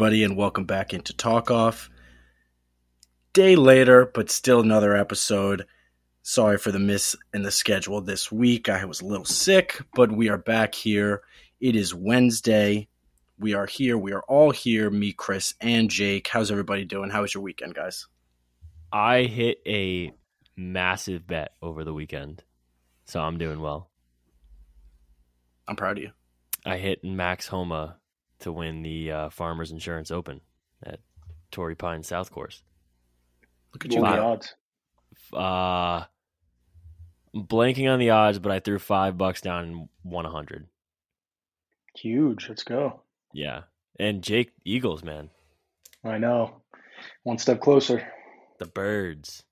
Everybody, and welcome back into Talk Off. Day later, but still another episode. Sorry for the miss in the schedule this week. I was a little sick, but we are back here. It is Wednesday. We are here. We are all here. Me, Chris, and Jake. How's everybody doing? How was your weekend, guys? I hit a massive bet over the weekend, so I'm doing well. I'm proud of you. I hit Max Homa to win the uh, Farmers Insurance Open at Torrey Pine South Course. Look at What you. the odds? Uh, blanking on the odds, but I threw five bucks down and won a hundred. Huge. Let's go. Yeah, and Jake Eagles, man, I know. One step closer. the birds.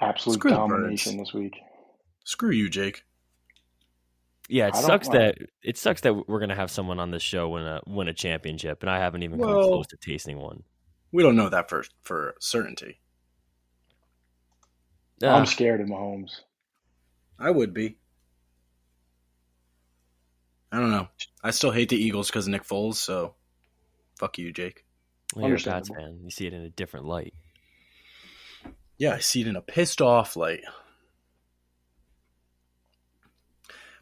Absolute Screw the domination birds. this week. Screw you, Jake. Yeah, it I sucks that it sucks that we're gonna have someone on this show win a win a championship, and I haven't even come close to tasting one. We don't know that for for certainty. Ah, I'm scared of Mahomes. I would be. I don't know. I still hate the Eagles because of Nick Foles, so fuck you, Jake. well, you're a Pats fan. You see it in a different light. Yeah, I see it in a pissed off light.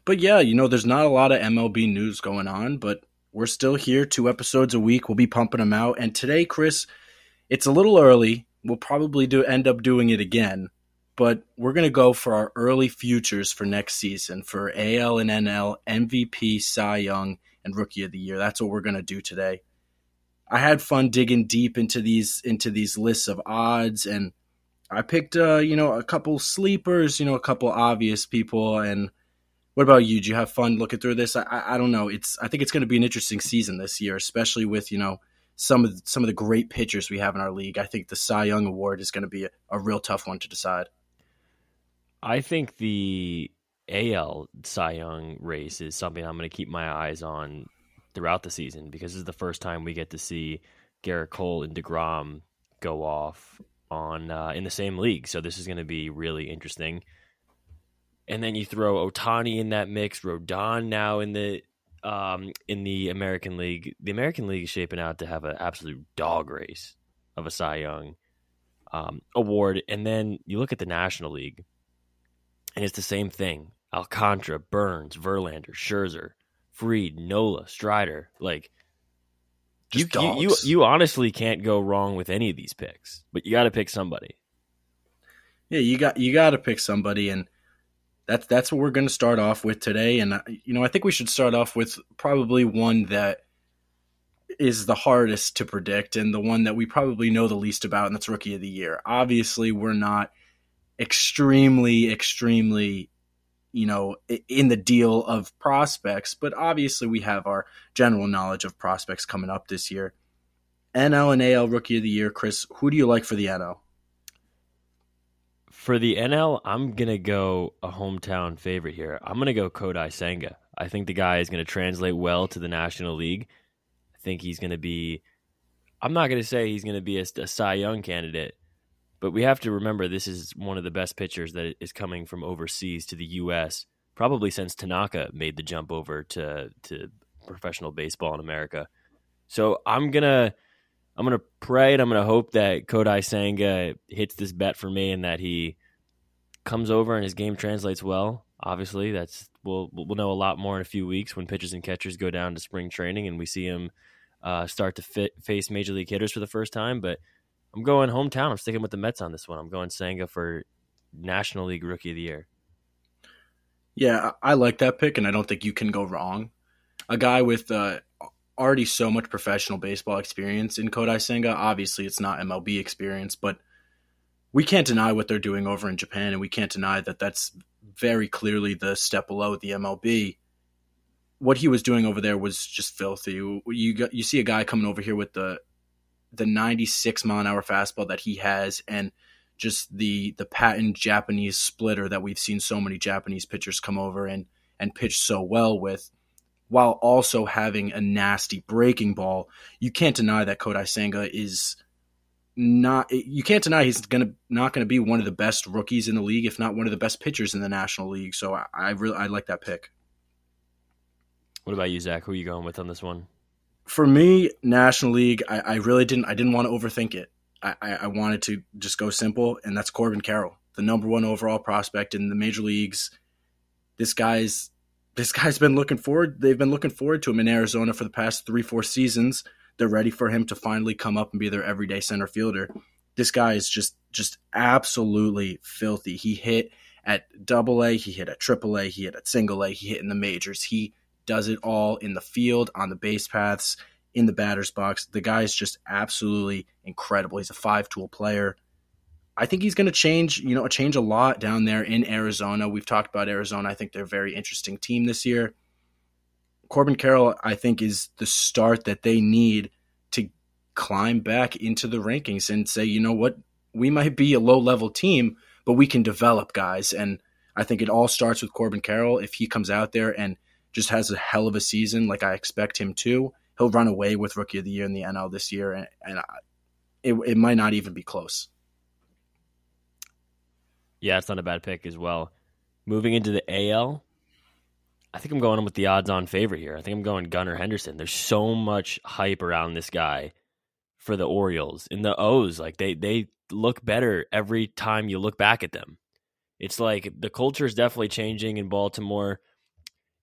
But yeah, you know, there's not a lot of MLB news going on, but we're still here, two episodes a week. We'll be pumping them out. And today, Chris, it's a little early. We'll probably do end up doing it again, but we're gonna go for our early futures for next season for AL and NL MVP, Cy Young, and Rookie of the Year. That's what we're gonna do today. I had fun digging deep into these into these lists of odds and I picked, uh, you know, a couple sleepers, you know, a couple obvious people. And what about you? Do you have fun looking through this? I, I, don't know. It's, I think it's going to be an interesting season this year, especially with you know some of the, some of the great pitchers we have in our league. I think the Cy Young Award is going to be a, a real tough one to decide. I think the AL Cy Young race is something I'm going to keep my eyes on throughout the season because this is the first time we get to see Gerrit Cole and Degrom go off on uh, in the same league. So this is going to be really interesting. And then you throw Ohtani in that mix, Rodon now in the um, in the American League. The American League is shaping out to have an absolute dog race of a Cy Young um, award. And then you look at the National League, and it's the same thing. Alcantara, Burnes, Verlander, Scherzer, Fried, Nola, Strider. Like you, you, you, you honestly can't go wrong with any of these picks, but you got to pick somebody. Yeah, you got you got to pick somebody, and that's that's what we're going to start off with today. And uh, you know, I think we should start off with probably one that is the hardest to predict and the one that we probably know the least about, and that's Rookie of the Year. Obviously, we're not extremely, extremely, you know, in the deal of prospects, but obviously we have our general knowledge of prospects coming up this year. NL and AL Rookie of the Year, Chris. Who do you like for the NL? For the NL, I'm gonna go a hometown favorite here. I'm gonna go Kodai Senga. I think the guy is gonna translate well to the National League. I think he's gonna be. I'm not gonna say he's gonna be a, a Cy Young candidate, but we have to remember this is one of the best pitchers that is coming from overseas to the U.S. Probably since Tanaka made the jump over to to professional baseball in America. So I'm gonna I'm gonna pray and I'm gonna hope that Kodai Senga hits this bet for me and that he comes over and his game translates well. Obviously, that's we'll we'll know a lot more in a few weeks when pitchers and catchers go down to spring training and we see him uh, start to fit, face major league hitters for the first time. But I'm going hometown. I'm sticking with the Mets on this one. I'm going Senga for National League Rookie of the Year. Yeah, I like that pick, and I don't think you can go wrong. A guy with uh, already so much professional baseball experience in Kodai Senga. Obviously, it's not MLB experience, but we can't deny what they're doing over in Japan, and we can't deny that that's very clearly the step below the MLB. What he was doing over there was just filthy. You got, you see a guy coming over here with the the 96 mile an hour fastball that he has, and just the the patent Japanese splitter that we've seen so many Japanese pitchers come over and and pitch so well with, while also having a nasty breaking ball. You can't deny that Kodai Senga is not. You can't deny he's gonna not gonna be one of the best rookies in the league, if not one of the best pitchers in the National League. So I, I really I like that pick. What about you, Zach? Who are you going with on this one? for me, National League, I, I really didn't. I didn't want to overthink it. I, I, I wanted to just go simple, and that's Corbin Carroll, the number one overall prospect in the major leagues. This guy's this guy's been looking forward. They've been looking forward to him in Arizona for the past three, four seasons. They're ready for him to finally come up and be their everyday center fielder. This guy is just just absolutely filthy. He hit at double A, he hit at triple A, he hit at single A, he hit in the majors. He does it all in the field, on the base paths, in the batter's box. The guy is just absolutely incredible. He's a five tool player. I think he's going to change, you know, change a lot down there in Arizona. We've talked about Arizona. I think they're a very interesting team this year. Corbin Carroll, I think, is the start that they need to climb back into the rankings and say, you know what, we might be a low level team, but we can develop guys. And I think it all starts with Corbin Carroll. If he comes out there and just has a hell of a season, like I expect him to, he'll run away with Rookie of the Year in the NL this year, and, and it, it might not even be close. Yeah, it's not a bad pick as well. Moving into the AL, I think I'm going with the odds-on favorite here. I think I'm going Gunnar Henderson. There's so much hype around this guy for the Orioles. In the O's, like they they look better every time you look back at them. It's like the culture is definitely changing in Baltimore.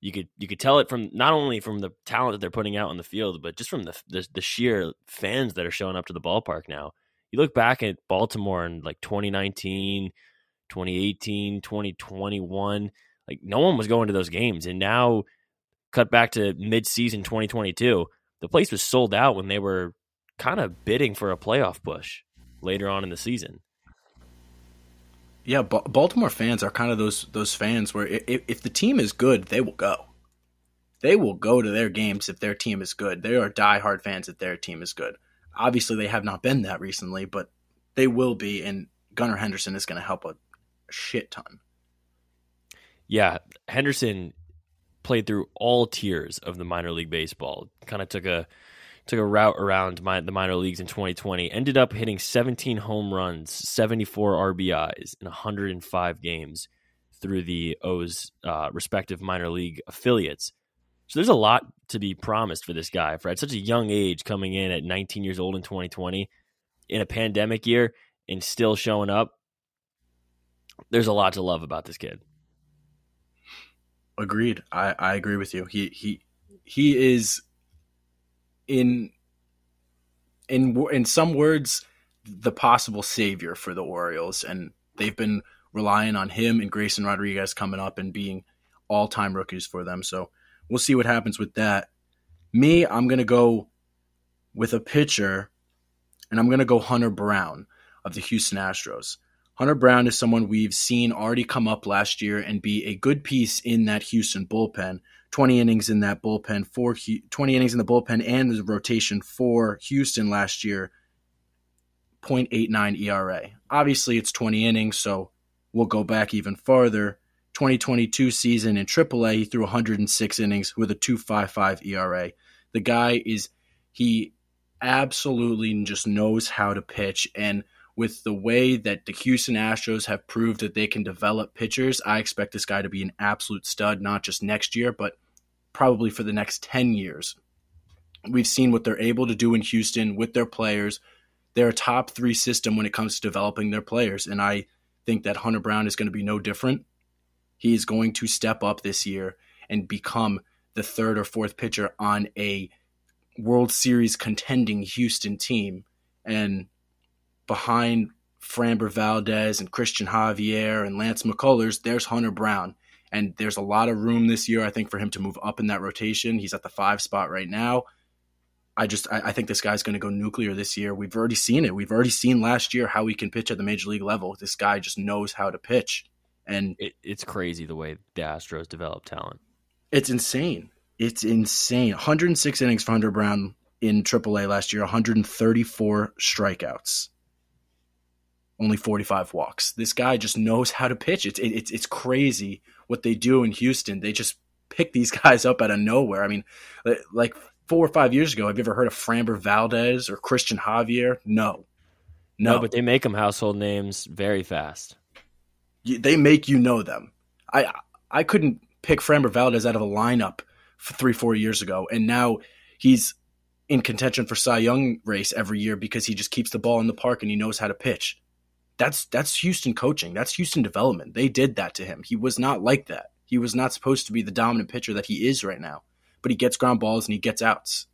You could you could tell it from not only from the talent that they're putting out on the field, but just from the, the the sheer fans that are showing up to the ballpark now. You look back at Baltimore in like 2019, 2018, 2021, like no one was going to those games and now cut back to mid-season 2022, the place was sold out when they were kind of bidding for a playoff push later on in the season. Yeah, ba- Baltimore fans are kind of those those fans where if, if the team is good, they will go. They will go to their games if their team is good. They are diehard fans if their team is good. Obviously, they have not been that recently, but they will be, and Gunnar Henderson is going to help a shit ton. Yeah, Henderson played through all tiers of the minor league baseball. Kind of took a took a route around my, the minor leagues in 2020. Ended up hitting 17 home runs, 74 RBIs in 105 games through the O's uh, respective minor league affiliates. So there's a lot to be promised for this guy for at such a young age, coming in at 19 years old in 2020 in a pandemic year and still showing up. There's a lot to love about this kid. Agreed. I, I agree with you. He he he is in in in some words the possible savior for the Orioles, and they've been relying on him and Grayson Rodriguez coming up and being all time rookies for them. So we'll see what happens with that. Me, I'm gonna go with a pitcher, and I'm gonna go Hunter Brown of the Houston Astros. Hunter Brown is someone we've seen already come up last year and be a good piece in that Houston bullpen. 20 innings in that bullpen for 20 innings in the bullpen and the rotation for Houston last year 0.89 ERA. Obviously it's 20 innings so we'll go back even farther. 2022 season in AAA he threw 106 innings with a 2.55 ERA. The guy is he absolutely just knows how to pitch and with the way that the Houston Astros have proved that they can develop pitchers, I expect this guy to be an absolute stud, not just next year, but probably for the next 10 years. We've seen what they're able to do in Houston with their players. They're a top three system when it comes to developing their players. And I think that Hunter Brown is going to be no different. He is going to step up this year and become the third or fourth pitcher on a World Series contending Houston team. And behind Framber Valdez and Cristian Javier and Lance McCullers, there's Hunter Brown. And there's a lot of room this year, I think, for him to move up in that rotation. He's at the five spot right now. I just I, I think this guy's going to go nuclear this year. We've already seen it. We've already seen last year how he can pitch at the major league level. This guy just knows how to pitch, and it, it's crazy the way the Astros develop talent. It's insane. It's insane. 106 innings for Hunter Brown in AAA last year. 134 strikeouts only 45 walks. This guy just knows how to pitch. It's it's it's crazy what they do in Houston. They just pick these guys up out of nowhere. I mean, like four or five years ago, have you ever heard of Framber Valdez or Cristian Javier? No, no, no but they make them household names very fast. They make you know them. I I couldn't pick Framber Valdez out of a lineup three four years ago, and now he's in contention for Cy Young race every year because he just keeps the ball in the park and he knows how to pitch. That's that's Houston coaching. That's Houston development. They did that to him. He was not like that. He was not supposed to be the dominant pitcher that he is right now. But he gets ground balls and he gets outs.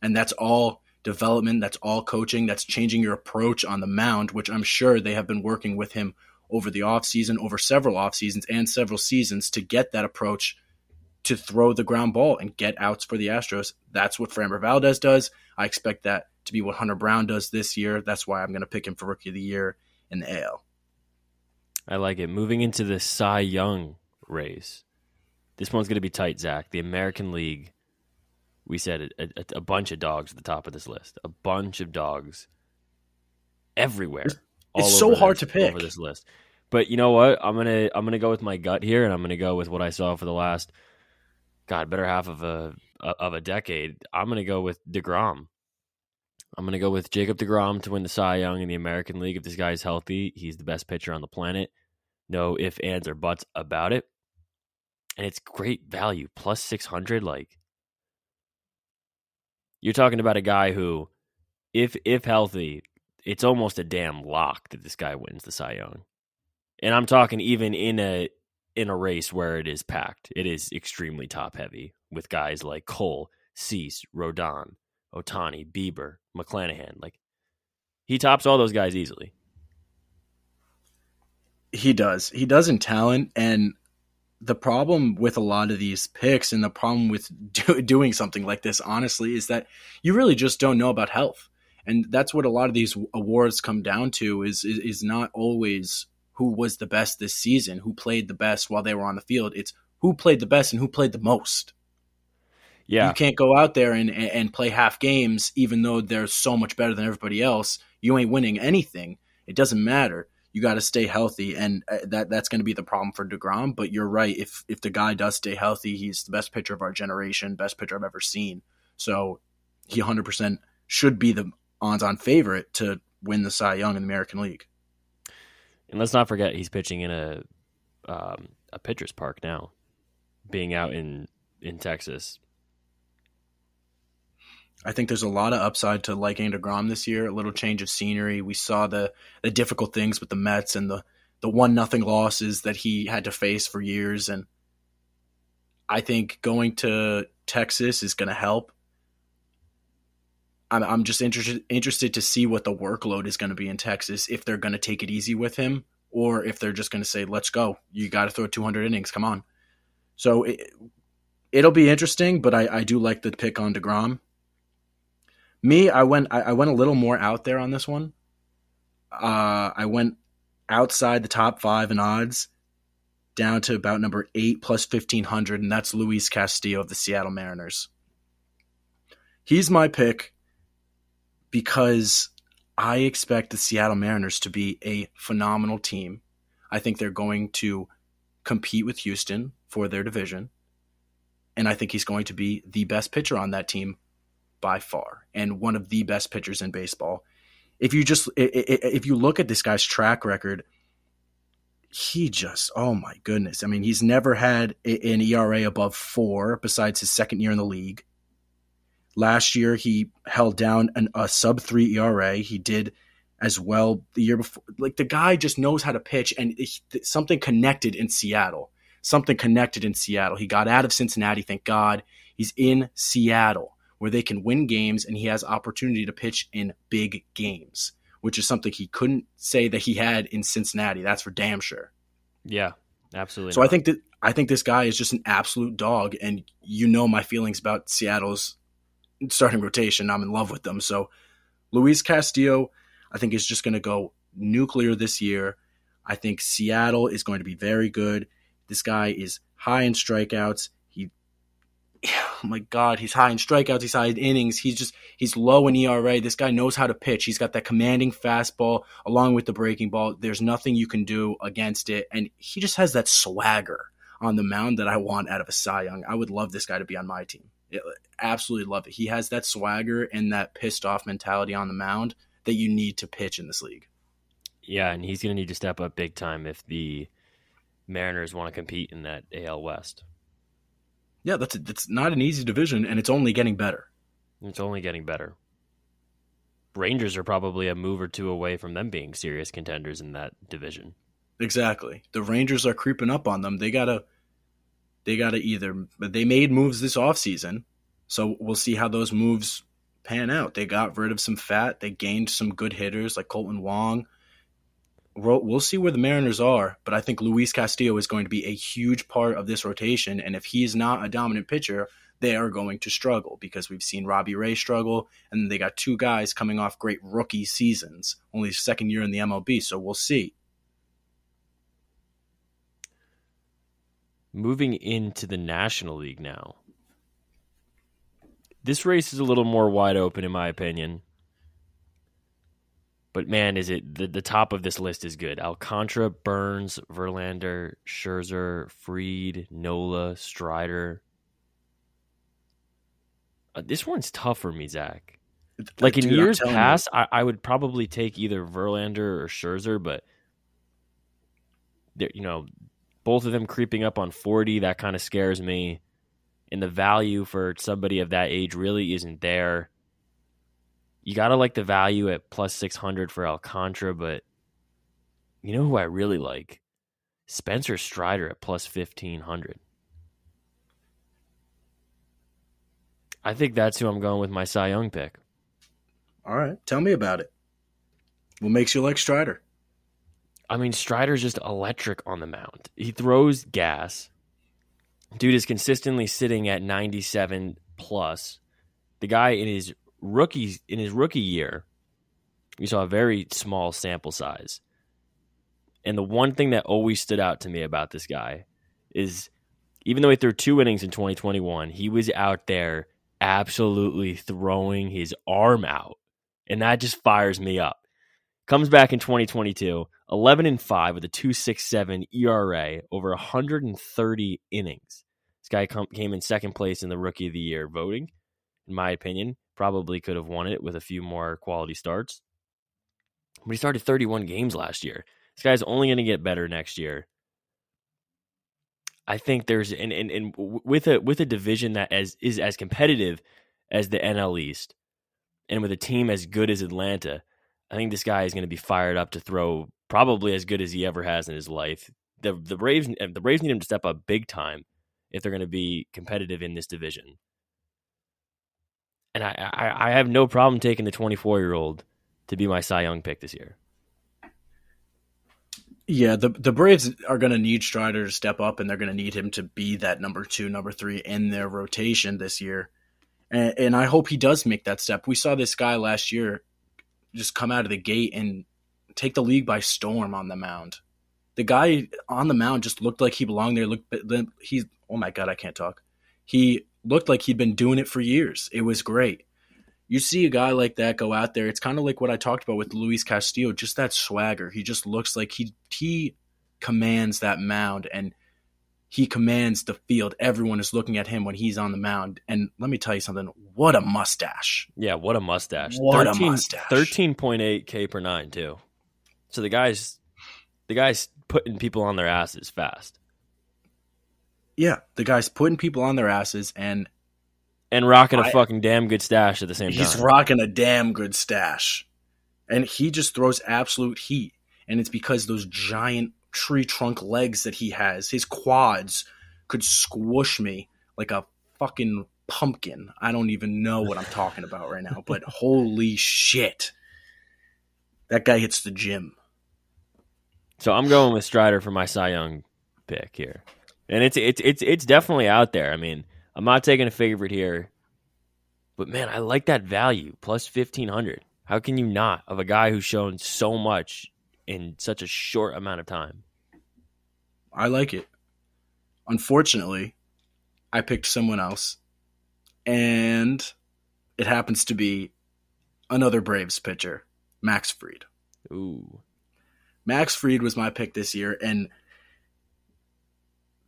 And that's all development, that's all coaching, that's changing your approach on the mound, which I'm sure they have been working with him over the offseason, over several off seasons and several seasons to get that approach to throw the ground ball and get outs for the Astros. That's what Framber Valdez does. I expect that to be what Hunter Brown does this year. That's why I'm going to pick him for Rookie of the Year in the AL. I like it. Moving into the Cy Young race. This one's going to be tight, Zach. The American League. We said a, a, a bunch of dogs at the top of this list. A bunch of dogs everywhere. It's so hard this, to pick over this list. But you know what? I'm gonna I'm gonna go with my gut here, and I'm gonna go with what I saw for the last, God, better half of a of a decade. I'm gonna go with Degrom. I'm gonna go with Jacob Degrom to win the Cy Young in the American League. If this guy is healthy, he's the best pitcher on the planet. No if, ands, or buts about it. And it's great value, plus six hundred. Like you're talking about a guy who, if if healthy, it's almost a damn lock that this guy wins the Cy Young. And I'm talking even in a in a race where it is packed. It is extremely top heavy with guys like Cole, Cease, Rodon, Ohtani, Bieber, McClanahan. Like he tops all those guys easily. He does. He does in talent and the problem with a lot of these picks and the problem with do, doing something like this honestly is that you really just don't know about health and that's what a lot of these awards come down to is, is is not always who was the best this season, who played the best while they were on the field. It's who played the best and who played the most. Yeah. You can't go out there and, and play half games, even though they're so much better than everybody else. You ain't winning anything. It doesn't matter. You got to stay healthy, and uh, that that's going to be the problem for Degrom. But you're right. If if the guy does stay healthy, he's the best pitcher of our generation, best pitcher I've ever seen. So he 100 percent should be the odds-on favorite to win the Cy Young in the American League. And let's not forget he's pitching in a um, a pitcher's park now, being out in in Texas. I think there's a lot of upside to liking Degrom this year. A little change of scenery. We saw the the difficult things with the Mets and the the one nothing losses that he had to face for years, and I think going to Texas is going to help. I'm, I'm just interested interested to see what the workload is going to be in Texas if they're going to take it easy with him or if they're just going to say let's go you got to throw 200 innings come on so it, it'll be interesting but I, I do like the pick on Degrom me I went I, I went a little more out there on this one uh, I went outside the top five in odds down to about number eight plus 1500 and that's Luis Castillo of the Seattle Mariners he's my pick because I expect the Seattle Mariners to be a phenomenal team. I think they're going to compete with Houston for their division. And I think he's going to be the best pitcher on that team by far and one of the best pitchers in baseball. If you just if you look at this guy's track record, he just oh my goodness. I mean, he's never had an ERA above 4 besides his second year in the league. Last year, he held down an, a sub three ERA. He did as well the year before. Like the guy just knows how to pitch, and something connected in Seattle. Something connected in Seattle. He got out of Cincinnati, thank God. He's in Seattle where they can win games, and he has opportunity to pitch in big games, which is something he couldn't say that he had in Cincinnati. That's for damn sure. Yeah, absolutely. So not. I think that I think this guy is just an absolute dog, and you know my feelings about Seattle's starting rotation. I'm in love with them. So Luis Castillo, I think, is just going to go nuclear this year. I think Seattle is going to be very good. This guy is high in strikeouts. Oh my God, he's high in strikeouts. He's high in innings. He's just he's low in ERA. This guy knows how to pitch. He's got that commanding fastball along with the breaking ball. There's nothing you can do against it, and he just has that swagger on the mound that I want out of a Cy Young. I would love this guy to be on my team absolutely love it. He has that swagger and that pissed off mentality on the mound that you need to pitch in this league. Yeah, and he's going to need to step up big time if the Mariners want to compete in that AL West. Yeah, that's that's not an easy division, and it's only getting better. It's only getting better. Rangers are probably a move or two away from them being serious contenders in that division. Exactly. The Rangers are creeping up on them. They gotta they gotta either they made moves this offseason, so we'll see how those moves pan out. They got rid of some fat, they gained some good hitters like Kolten Wong. We'll see where the Mariners are, but I think Luis Castillo is going to be a huge part of this rotation. And if he's not a dominant pitcher, they are going to struggle because we've seen Robbie Ray struggle, and they got two guys coming off great rookie seasons, only second year in the MLB. So we'll see. Moving into the National League now. This race is a little more wide open, in my opinion. But man, is it the, the top of this list is good. Alcantara, Burnes, Verlander, Scherzer, Fried, Nola, Strider. Uh, this one's tough for me, Zach. Like in Dude, years past, I, I would probably take either Verlander or Scherzer, but you know, both of them creeping up on forty, that kind of scares me. And the value for somebody of that age really isn't there. You gotta like the value at plus six hundred for Alcantara, but you know who I really like? Spencer Strider at plus fifteen hundred. I think that's who I'm going with my Cy Young pick. All right, tell me about it. What makes you like Strider? I mean, Strider's just electric on the mound. He throws gas. Dude is consistently sitting at 97 plus. The guy in his rookie in his rookie year, we saw a very small sample size. And the one thing that always stood out to me about this guy is even though he threw two innings in 2021, he was out there absolutely throwing his arm out. And that just fires me up. Comes back in 2022, 11 and 5 with a 267 ERA over 130 innings. This guy came in second place in the rookie of the year voting. In my opinion, probably could have won it with a few more quality starts. But he started 31 games last year. This guy's only going to get better next year. I think there's and, and, and with a with a division that as is as competitive as the NL East, and with a team as good as Atlanta, I think this guy is going to be fired up to throw probably as good as he ever has in his life. The the Braves the Braves need him to step up big time if they're going to be competitive in this division. And I, I, I have no problem taking the 24 year old to be my Cy Young pick this year. Yeah, the the Braves are going to need Strider to step up, and they're going to need him to be that number two, number three in their rotation this year. And, and I hope he does make that step. We saw this guy last year just come out of the gate and take the league by storm on the mound. The guy on the mound just looked like he belonged there. Looked he's oh my god, I can't talk. He looked like he'd been doing it for years. It was great. You see a guy like that go out there, it's kind of like what I talked about with Luis Castillo, just that swagger. He just looks like he he commands that mound and he commands the field. Everyone is looking at him when he's on the mound. And let me tell you something, what a mustache. Yeah, what a mustache. What a mustache. 13.8 K per nine too. So the guy's the guy's putting people on their asses fast. Yeah, the guy's putting people on their asses and And rocking a I- fucking damn good stash at the same he's time. He's rocking a damn good stash. And he just throws absolute heat. And it's because those giant tree trunk legs that he has, his quads could squish me like a fucking pumpkin. I don't even know what I'm talking about right now, but holy shit. That guy hits the gym. So I'm going with Strider for my Cy Young pick here. And it's it's it's it's definitely out there. I mean, I'm not taking a favorite here. But man, I like that value, plus 1500. How can you not of a guy who's shown so much in such a short amount of time? I like it. Unfortunately, I picked someone else, and it happens to be another Braves pitcher, Max Fried. Ooh. Max Fried was my pick this year, and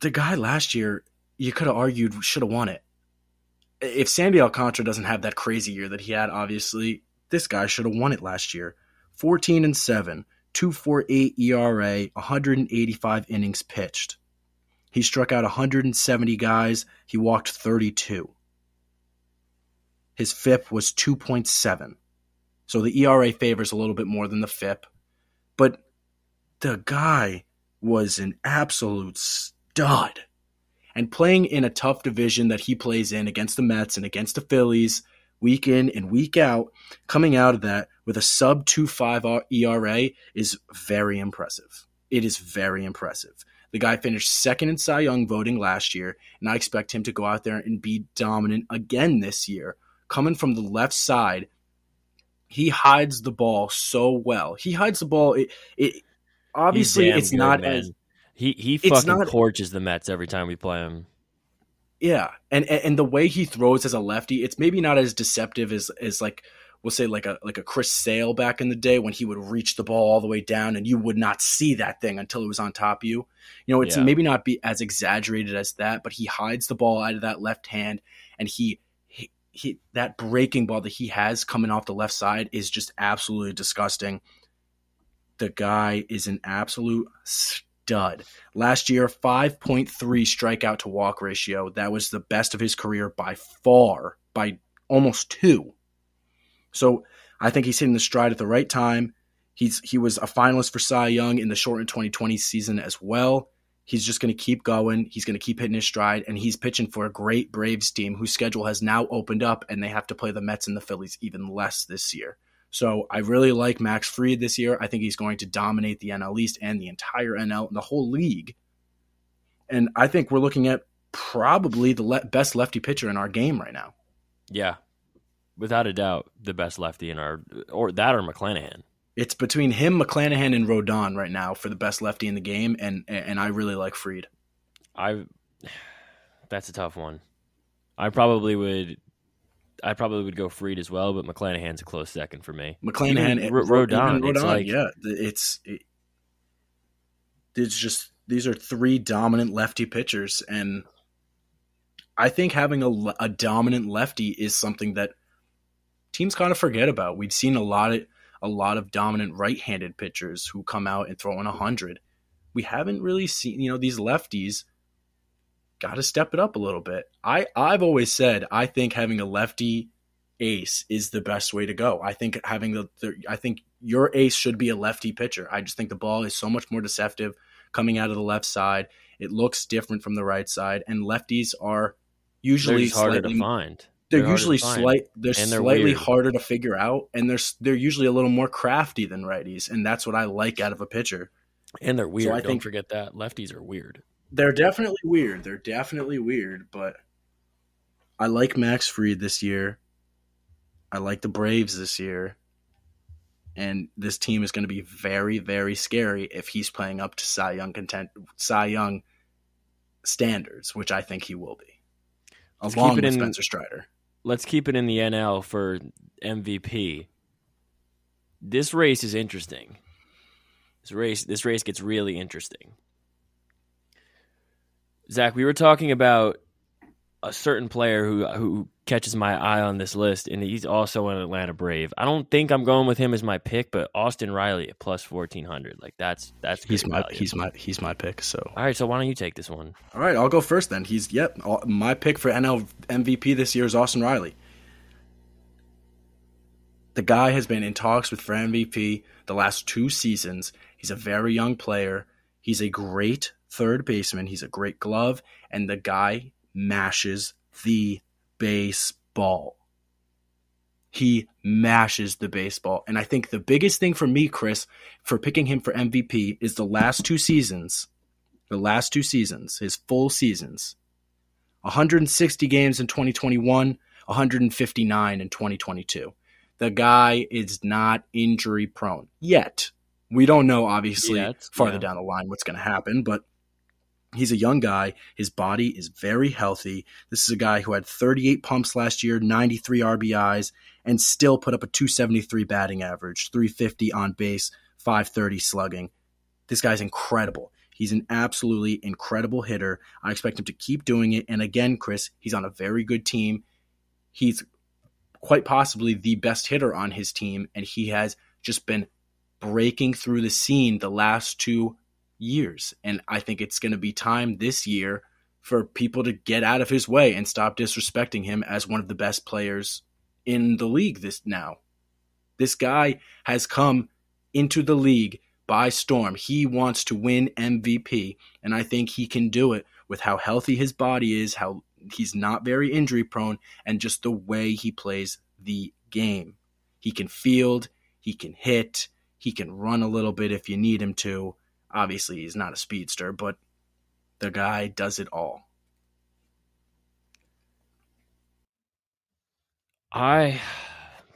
the guy last year, you could have argued should have won it. If Sandy Alcantara doesn't have that crazy year that he had, obviously, this guy should have won it last year. 14 and 7, 248 ERA, 185 innings pitched. He struck out 170 guys, he walked 32. his FIP was 2.7. So the ERA favors a little bit more than the FIP. But the guy was an absolute stud. And playing in a tough division that he plays in against the Mets and against the Phillies, week in and week out, coming out of that with a sub 2.5 ERA is very impressive. It is very impressive. The guy finished second in Cy Young voting last year, and I expect him to go out there and be dominant again this year. Coming from the left side, he hides the ball so well. He hides the ball. It, it obviously it's good, not man. as he he fucking not- torches the Mets every time we play him. Yeah, and and and the way he throws as a lefty, it's maybe not as deceptive as as like we'll say like a like a Chris Sale back in the day when he would reach the ball all the way down and you would not see that thing until it was on top of you. You know, it's Yeah. maybe not be as exaggerated as that, but he hides the ball out of that left hand and he he, he that breaking ball that he has coming off the left side is just absolutely disgusting. The guy is an absolute stud. Last year, 5.3 strikeout to walk ratio. That was the best of his career by far, by almost two. So I think he's hitting the stride at the right time. He's he was a finalist for Cy Young in the shortened 2020 season as well. He's just going to keep going. He's going to keep hitting his stride, and he's pitching for a great Braves team whose schedule has now opened up, and they have to play the Mets and the Phillies even less this year. So I really like Max Fried this year. I think he's going to dominate the NL East and the entire NL and the whole league. And I think we're looking at probably the le- best lefty pitcher in our game right now. Yeah, without a doubt, the best lefty in our or that or McClanahan. It's between him, McClanahan, and Rodon right now for the best lefty in the game, and and I really like Fried. I that's a tough one. I probably would. I probably would go Fried as well, but McClanahan's a close second for me. McClanahan, Even Ro- Rodon, even it's like- yeah, it's it, it's just these are three dominant lefty pitchers, and I think having a, a dominant lefty is something that teams kind of forget about. We've seen a lot of a lot of dominant right-handed pitchers who come out and throw in a hundred. We haven't really seen, you know, these lefties got to step it up a little bit. I I've always said I think having a lefty ace is the best way to go. I think having the, the I think your ace should be a lefty pitcher. I just think the ball is so much more deceptive coming out of the left side. It looks different from the right side, and lefties are They're usually harder slightly to find. they're, to usually slight they're, they're slightly weird. harder to figure out and they're they're usually a little more crafty than righties and that's what I like out of a pitcher. and they're weird. I Don't think- forget that lefties are weird. They're definitely weird. They're definitely weird, but I like Max Fried this year. I like the Braves this year. And this team is going to be very, very scary if he's playing up to Cy Young content, Cy Young standards, which I think he will be, Let's along with in- Spencer Strider. Let's keep it in the NL for MVP. This race is interesting. This race, this race gets really interesting. Zach, we were talking about a certain player who who catches my eye on this list, and he's also an Atlanta Brave. I don't think I'm going with him as my pick, but Austin Riley at plus fourteen hundred, like that's that's He's my value. he's my he's my pick. So All right, so why don't you take this one? All right, I'll go first then. He's yep. all- My pick for NL MVP this year is Austin Riley. The guy has been in talks with for MVP the last two seasons. He's a very young player. He's a great third baseman. He's a great glove, and the guy mashes the baseball. He mashes the baseball. And I think the biggest thing for me, Chris, for picking him for MVP is the last two seasons the last two seasons, his full seasons 160 games in 2021, 159 in 2022. The guy is not injury prone yet. We don't know, obviously, Yet, farther yeah. down the line what's going to happen, but he's a young guy. His body is very healthy. This is a guy who had 38 pumps last year, 93 RBIs, and still put up a 273 batting average, 350 on base, 530 slugging. This guy's incredible. He's an absolutely incredible hitter. I expect him to keep doing it. And again, Chris, he's on a very good team. He's quite possibly the best hitter on his team, and he has just been breaking through the scene the last two years. And I think it's going to be time this year for people to get out of his way and stop disrespecting him as one of the best players in the league this now. This guy has come into the league by storm. He wants to win MVP, and I think he can do it with how healthy his body is, how he's not very injury prone, and just the way he plays the game. He can field, he can hit, he can run a little bit if you need him to. Obviously, he's not a speedster, but the guy does it all. I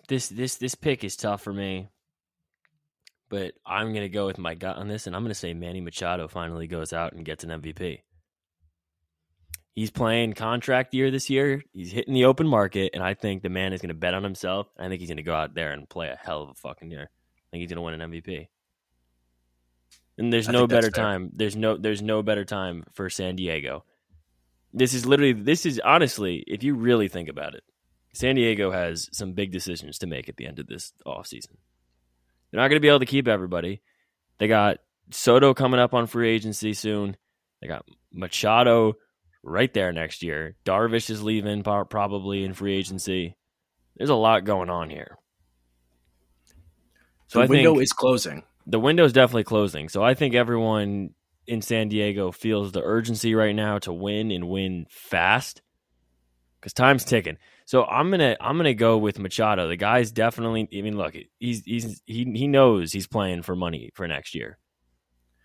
this this this pick is tough for me, but I'm gonna go with my gut on this, and I'm gonna say Manny Machado finally goes out and gets an MVP. He's playing contract year this year. He's hitting the open market, and I think the man is going to bet on himself. I think he's going to go out there and play a hell of a fucking year. I think he's going to win an MVP. And there's I no better time. There's no there's no better time for San Diego. This is literally this is honestly, if you really think about it, San Diego has some big decisions to make at the end of this offseason. They're not going to be able to keep everybody. They got Soto coming up on free agency soon. They got Machado right there next year. Darvish is leaving probably in free agency. There's a lot going on here. So the I window think is closing. The window's definitely closing. So I think everyone in San Diego feels the urgency right now to win and win fast because time's ticking. So I'm gonna I'm gonna go with Machado. The guy's definitely. I mean, look, he's he's he he knows he's playing for money for next year,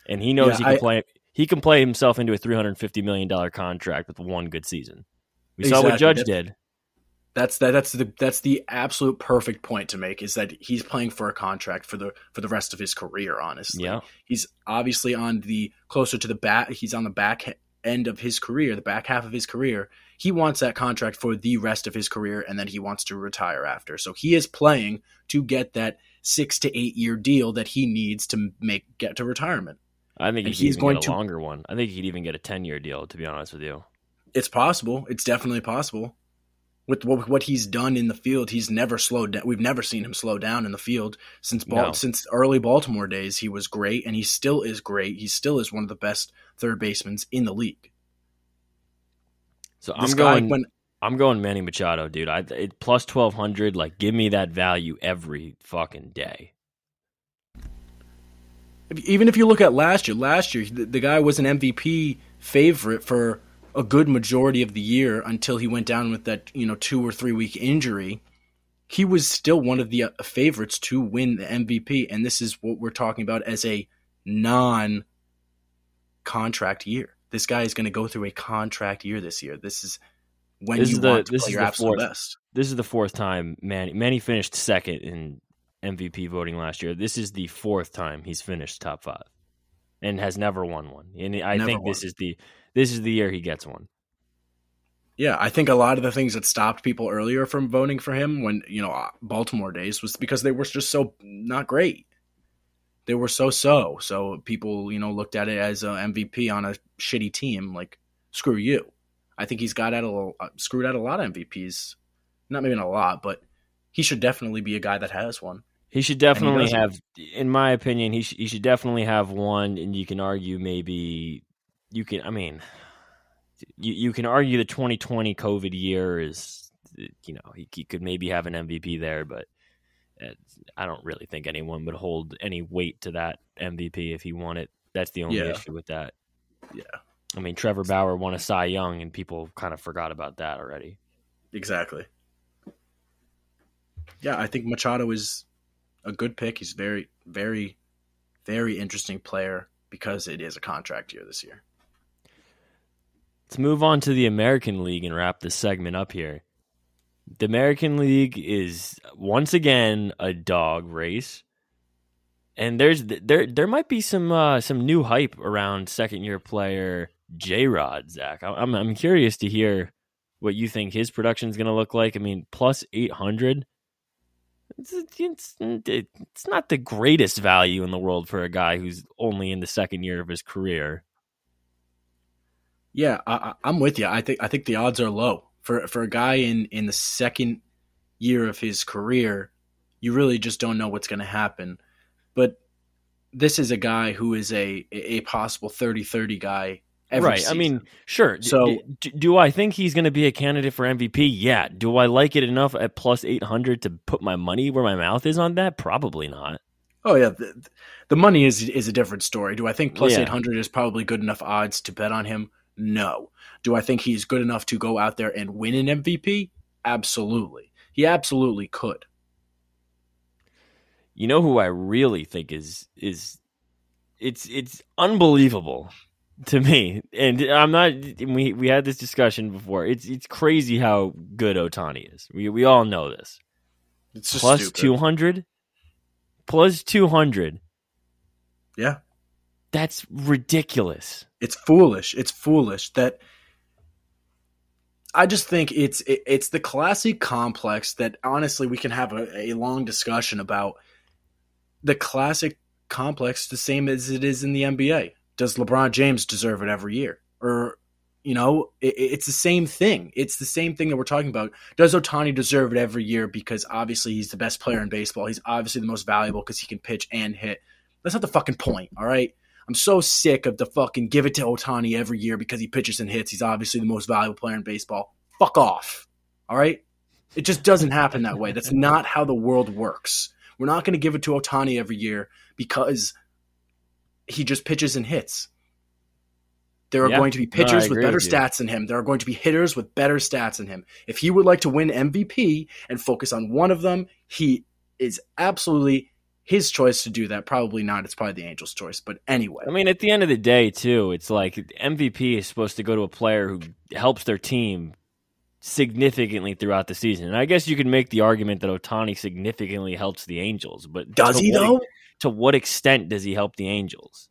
and he knows Yeah, he can I- play. He can play himself into a 350 million dollar contract with one good season. We saw what Judge That's- did. That's that, that's the that's the absolute perfect point to make is that he's playing for a contract for the for the rest of his career. Honestly, Yeah, he's obviously on the closer to the back. He's on the back end of his career, the back half of his career. He wants that contract for the rest of his career, and then he wants to retire after. So he is playing to get that six to eight year deal that he needs to make get to retirement. I think And he's even going get a to- longer one. I think he could even get a 10 year deal. To be honest with you. It's possible. It's definitely possible. With what, what he's done in the field, he's never slowed down. We've never seen him slow down in the field since Bal- No. since early Baltimore days. He was great, and he still is great. He still is one of the best third basemen in the league. So This I'm going. when I'm going Manny Machado, dude. I it, plus twelve hundred. Like, give me that value every fucking day. if- even if you look at last year, last year the, the guy was an MVP favorite for a good majority of the year until he went down with that you know two or three week injury. He was still one of the uh, favorites to win the MVP, and this is what we're talking about as a non contract year. This guy is going to go through a contract year this year. This is when This you the- want to this play is your absolute fourth- best. This is the fourth time Manny Manny finished second in MVP voting last year. This is the fourth time he's finished top five, and has never won one. And I Never think this is the this is the year he gets one. Yeah, I think a lot of the things that stopped people earlier from voting for him when, you know, Baltimore days was because they were just so not great. They were so so. So people, you know, looked at it as a MVP on a shitty team. Like, screw you. I think he's got out a uh, screwed out a lot of MVPs. Not maybe not a lot, but he should definitely be a guy that has one. He should definitely doesn't. have, in my opinion, he sh- he should definitely have one. And you can argue maybe you can. I mean, you you can argue the 2020 COVID year is, you know, he, he could maybe have an MVP there, but I don't really think anyone would hold any weight to that MVP if he won it. That's the only Yeah. issue with that. Yeah. I mean, Trevor Bauer won a Cy Young, and people kind of forgot about that already. Exactly. Yeah, I think Machado is a good pick. He's very, very, very interesting player because it is a contract year this year. Let's move on to the American League and wrap this segment up here. The American League is once again a dog race. And there's there there might be some uh, some new hype around second year player J Rod Zach. I'm I'm curious to hear what you think his production is going to look like. I mean, plus eight hundred. It's, it's it's not the greatest value in the world for a guy who's only in the second year of his career. Yeah, I, I'm with you. I think I think the odds are low for for a guy in in the second year of his career. You really just don't know what's going to happen. But this is a guy who is a a possible 30-30 guy Every right. I mean, sure. So- d- do I think he's going to be a candidate for MVP? Yeah. Do I like it enough at plus 800 to put my money where my mouth is on that? Probably not. oh yeah, the, the money is is a different story. Do I think plus Yeah. eight hundred is probably good enough odds to bet on him? No. Do I think he's good enough to go out there and win an MVP? Absolutely. He absolutely could. You know who I really think is is it's it's unbelievable to me. And I'm not we we had this discussion before. It's it's crazy how good Ohtani is. We we all know this. It's just 200 plus 200. Yeah. That's ridiculous. It's foolish. It's foolish that I just think it's it, it's the classic complex that honestly we can have a, a long discussion about the classic complex the same as it is in the NBA. Does LeBron James deserve it every year? Or you know, it, it's the same thing. It's the same thing that we're talking about. Does Ohtani deserve it every year because obviously he's the best player in baseball. He's obviously the most valuable because he can pitch and hit. That's not the fucking point, all right? I'm so sick of the fucking give it to Ohtani every year because he pitches and hits. He's obviously the most valuable player in baseball. Fuck off. All right? It just doesn't happen that way. That's not how the world works. We're not going to give it to Ohtani every year because he just pitches and hits. There are Yeah. going to be No, pitchers with better with stats than him. There are going to be hitters with better stats than him. If he would like to win MVP and focus on one of them, he is absolutely his choice to do that. Probably not. It's probably the Angels' choice. But anyway, I mean, at the end of the day, too, it's like MVP is supposed to go to a player who helps their team significantly throughout the season. And I guess you could make the argument that Ohtani significantly helps the Angels, but does he what- though? To what extent does he help the Angels?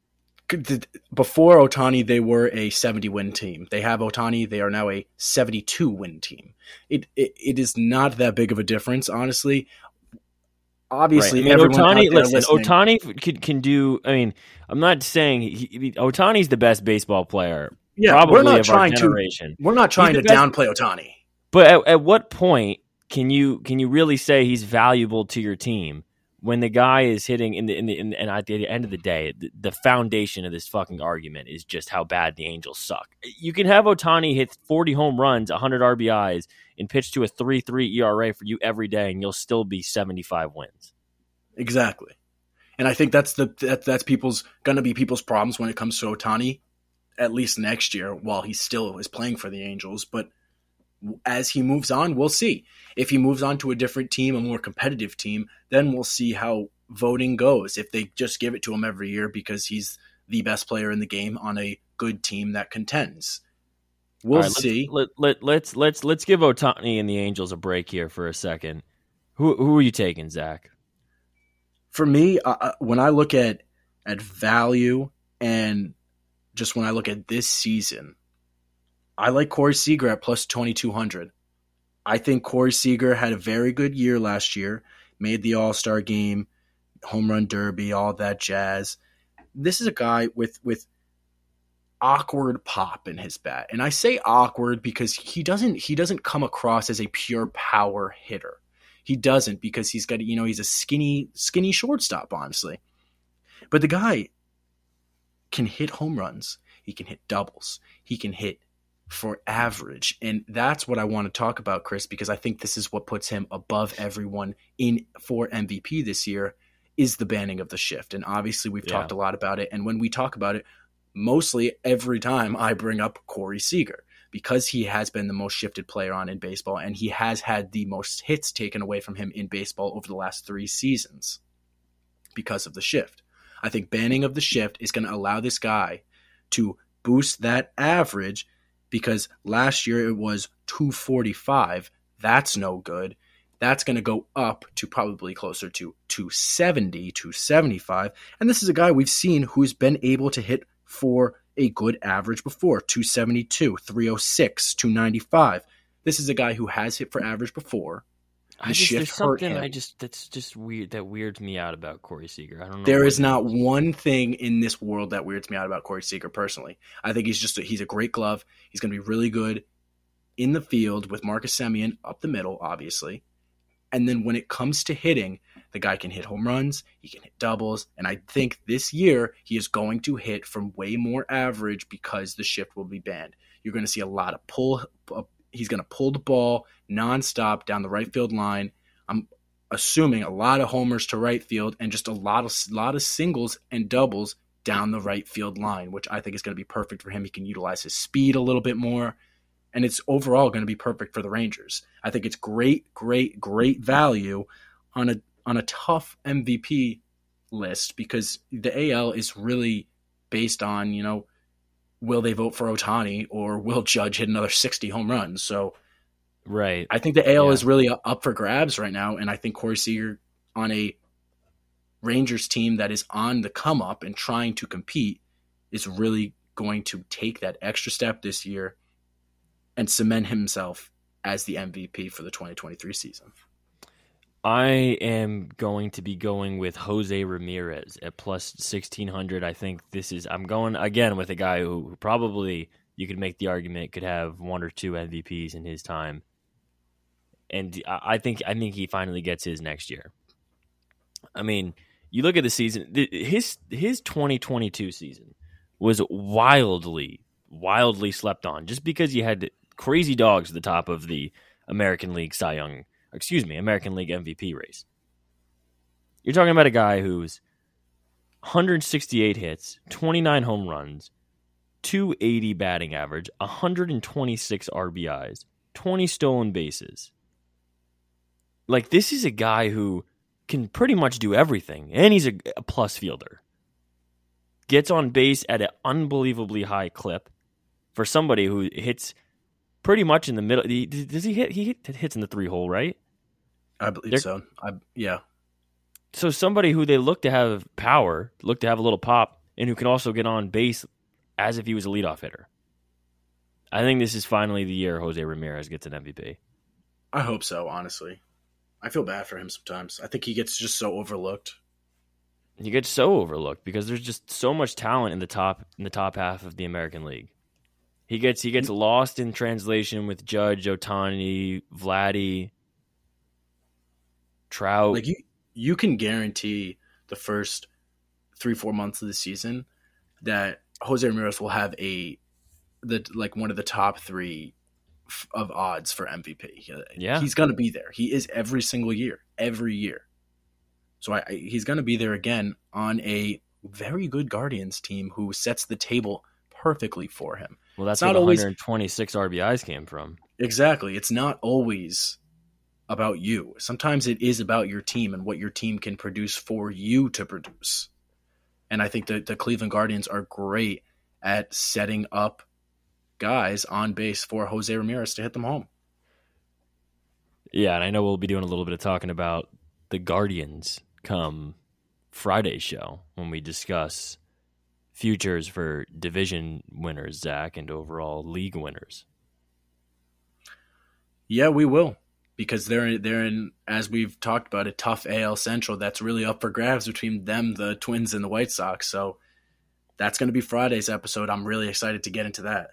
Before Ohtani, they were a 70 win team. They have Ohtani. They are now a 72 win team. It, it it is not that big of a difference, honestly. Obviously, Right. I mean, Ohtani. Listen, listening- Ohtani can can do. I mean, I'm not saying he, Ohtani's the best baseball player, yeah, probably we're not trying to we're not trying to best- downplay Ohtani. But at, at what point can you can you really say he's valuable to your team when the guy is hitting in the in the in, and at the end of the day, the, the foundation of this fucking argument is just how bad the Angels suck. You can have Ohtani hit 40 home runs, 100 RBIs, and pitch to a 3-3 ERA for you every day, and you'll still be 75 wins. Exactly. And I think that's the that, that's people's to be people's problems when it comes to Ohtani, at least next year while he still is playing for the Angels. But as he moves on, we'll see. If he moves on to a different team, a more competitive team, then we'll see how voting goes. If they just give it to him every year because he's the best player in the game on a good team that contends, we'll right, let's- see. Let, let, let's let's let's give Ohtani and the Angels a break here for a second. Who who are you taking, Zach? for me, uh, uh, when I look at at value and just when I look at this season, I like Corey Seager at plus twenty two hundred. I think Corey Seager had a very good year last year, made the All Star game, home run derby, all that jazz. This is a guy with with awkward pop in his bat, and I say awkward because he doesn't he doesn't come across as a pure power hitter. He doesn't because he's got you know he's a skinny skinny shortstop honestly. But the guy can hit home runs. He can hit doubles. He can hit for average. And that's what I want to talk about Chris because I think this is what puts him above everyone in for MVP this year is the banning of the shift. And obviously we've Yeah. talked a lot about it and when we talk about it mostly every time I bring up Corey Seager because he has been the most shifted player on in baseball and he has had the most hits taken away from him in baseball over the last three seasons because of the shift. I think banning of the shift is going to allow this guy to boost that average because last year it was 245. That's no good. That's going to go up to probably closer to 270, 275. And this is a guy we've seen who's been able to hit for a good average before 272, 306, 295. This is a guy who has hit for average before. I just, shift there's something him. I just that's just weird that weirds me out about Corey Seager. I don't know. There is not one thing in this world that weirds me out about Corey Seager personally. I think he's just a, he's a great glove. He's going to be really good in the field with Marcus Semien up the middle, obviously. And then when it comes to hitting, The guy can hit home runs, he can hit doubles, and I think this year he is going to hit from way more average because the shift will be banned. You're going to see a lot of pull. He's going to pull the ball nonstop down the right field line. I'm assuming a lot of homers to right field and just a lot of lot of singles and doubles down the right field line, which I think is going to be perfect for him. He can utilize his speed a little bit more, and it's overall going to be perfect for the Rangers. I think it's great, great, great value on a on a tough MVP list because the AL is really based on, you know, will they vote for Ohtani or will Judge hit another 60 home runs? So right. I think the AL yeah. is really up for grabs right now and I think Corey Seager on a Rangers team that is on the come up and trying to compete is really going to take that extra step this year and cement himself as the MVP for the 2023 season. I am going to be going with Jose Ramirez at plus 1600. I think this is, I'm going again with a guy who probably you could make the argument could have one or two MVPs in his time. And I think I think he finally gets his next year. I mean, you look at the season his his 2022 season was wildly wildly slept on just because you had crazy dogs at the top of the American League Cy Young excuse me, American League MVP race. You're talking about a guy who's 168 hits, 29 home runs, 280 batting average, 126 RBIs, 20 stolen bases. Like this is a guy who can pretty much do everything, and he's a, a plus fielder. Gets on base at an unbelievably high clip for somebody who hits pretty much in the middle. Does he hit? He hits in the three hole, right? I believe They're, so. I yeah. So somebody who they look to have power, look to have a little pop, and who can also get on base as if he was a leadoff hitter. I think this is finally the year Jose Ramirez gets an MVP. I hope so. Honestly, I feel bad for him sometimes. I think he gets just so overlooked. He gets so overlooked because there's just so much talent in the top in the top half of the American League. He gets he gets mm. lost in translation with Judge, Ohtani, Vladdy, Trout. Like you, you can guarantee the first three four months of the season that Jose Ramirez will have a the like one of the top three f- of odds for MVP. Yeah, he's gonna be there. He is every single year, every year. So I, I he's gonna be there again on a very good Guardians team who sets the table perfectly for him. Well, that's not where 126 always, RBIs came from. Exactly. It's not always about you. Sometimes it is about your team and what your team can produce for you to produce. And I think that the Cleveland Guardians are great at setting up guys on base for Jose Ramirez to hit them home. Yeah, and I know we'll be doing a little bit of talking about the Guardians come Friday show when we discuss futures for division winners, Zach, and overall league winners. Yeah, we will because they're they're in as we've talked about a tough AL Central that's really up for grabs between them, the Twins, and the White Sox. So that's going to be Friday's episode. I'm really excited to get into that.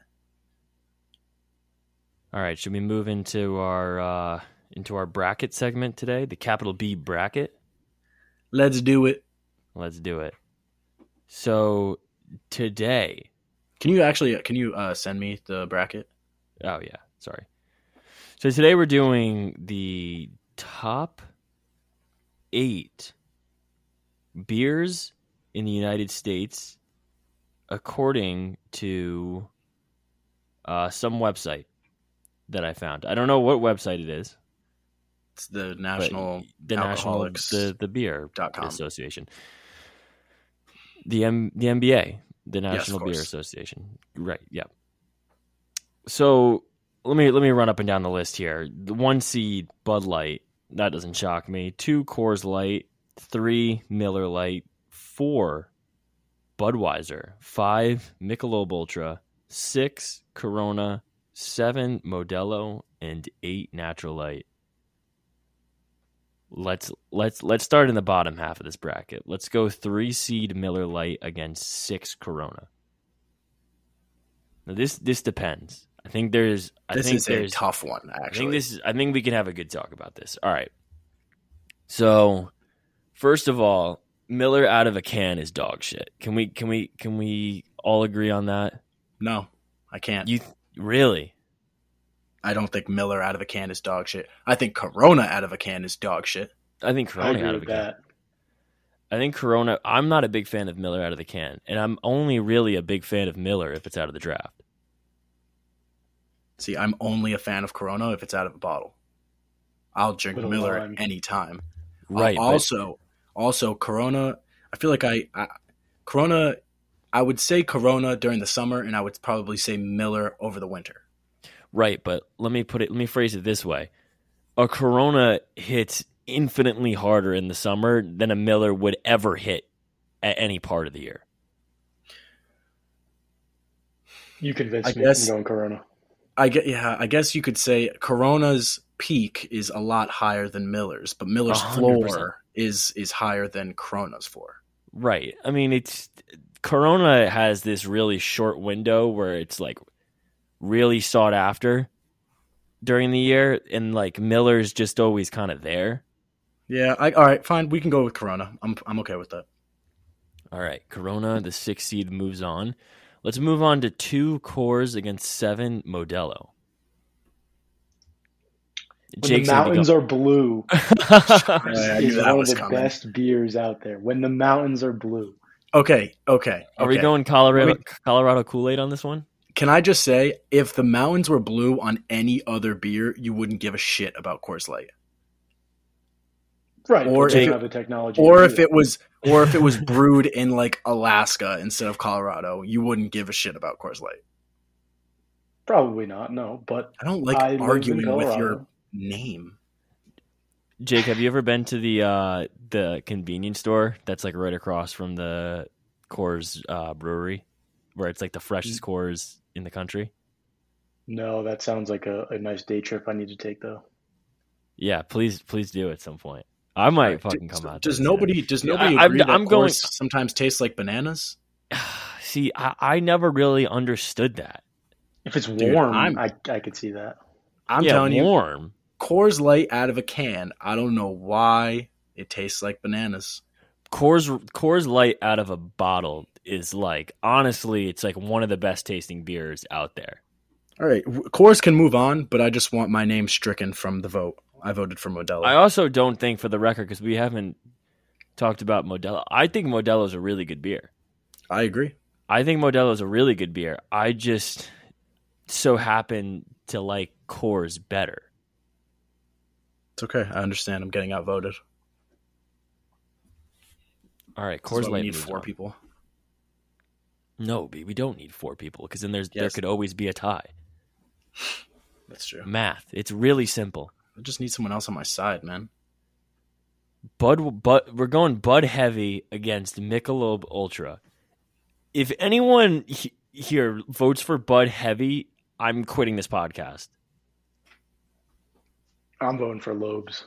All right, should we move into our uh, into our bracket segment today, the capital B bracket? Let's do it. Let's do it. So today, can you actually can you uh, send me the bracket? Oh yeah, sorry. So today we're doing the top eight beers in the United States according to uh, some website that I found. I don't know what website it is. It's the National the National the the beer .com. association. The M the NBA, the National yes, Beer Association. Right, yeah. So let me let me run up and down the list here. The one seed Bud Light that doesn't shock me. Two Coors Light, three Miller Lite, four Budweiser, five Michelob Ultra, six Corona, seven Modelo, and eight Natural Light. Let's let's let's start in the bottom half of this bracket. Let's go three seed Miller Lite against six Corona. Now this this depends. I think there's. I this think is there's, a tough one. Actually, I think this is. I think we can have a good talk about this. All right. So, First of all, Miller out of a can is dog shit. Can we can we can we all agree on that? No, I can't. You really? I don't think Miller out of a can is dog shit. I think Corona out of a can is dog shit. I think I Corona agree out of a with can. that. I think Corona. I'm not a big fan of Miller out of the can, and I'm only really a big fan of Miller if it's out of the draft. See, I'm only a fan of Corona if it's out of a bottle. I'll drink Little Miller lime. at any time. Right. Uh, but- also, also Corona. I feel like I, I Corona. I would say Corona during the summer, and I would probably say Miller over the winter. Right, but let me put it let me phrase it this way. A Corona hits infinitely harder in the summer than a Miller would ever hit at any part of the year. You convinced I me. guess- I'm going Corona. I get, yeah. I guess you could say Corona's peak is a lot higher than Miller's, but Miller's hundred percent. floor is is higher than Corona's floor. Right. I mean, it's Corona has this really short window where it's like really sought after during the year and like Miller's just always kind of there. Yeah. I, all right. Fine. We can go with Corona. I'm I'm okay with that. All right, Corona, the six seed moves on. Let's move on to two Coors against seven Modelo. When the mountains are blue, Yeah, is one of the coming. best beers out there. When the mountains are blue. Okay. Okay. Are we going Colorado Let me- Colorado Kool Aid on this one? Can I just say, if the mountains were blue on any other beer, you wouldn't give a shit about Coors Light. Right. Or if it- have the technology. Or if do it was, or if it was brewed in like Alaska instead of Colorado, you wouldn't give a shit about Coors Light. Probably not, no. But I don't like I arguing with your name. Jake, have you ever been to the uh, the convenience store that's like right across from the Coors uh, brewery, where it's like the freshest Coors in the country? No, that sounds like a, a nice day trip I need to take though. Yeah, please, please do at some point. I might Right. fucking Does- come out. Does there soon. nobody? Does nobody I- agree I'm- that I'm going- sometimes tastes like bananas? See, I, I never really understood that. If it's Dude, warm, I'm- I I could see that. I'm yeah, telling you, warm. Coors Light out of a can. I don't know why it tastes like bananas. Coors Coors Light out of a bottle is like honestly, it's like one of the best tasting beers out there. All right, w- Coors can move on, but I just want my name stricken from the vote. I voted for Modelo. I also don't think, for the record, because we haven't talked about Modelo. I think Modelo is a really good beer. I agree. I think Modelo is a really good beer. I just so happen to like Coors better. It's okay. I understand. I'm getting outvoted. All right, Coors we need four on. people. No, B, we don't need four people because then there's there could always be a tie. That's true. Math. It's really simple. I just need someone else on my side, man. Bud, Bud, we're going Bud Heavy against Michelob Ultra. If anyone he- here votes for Bud Heavy, I'm quitting this podcast. I'm voting for Lobes.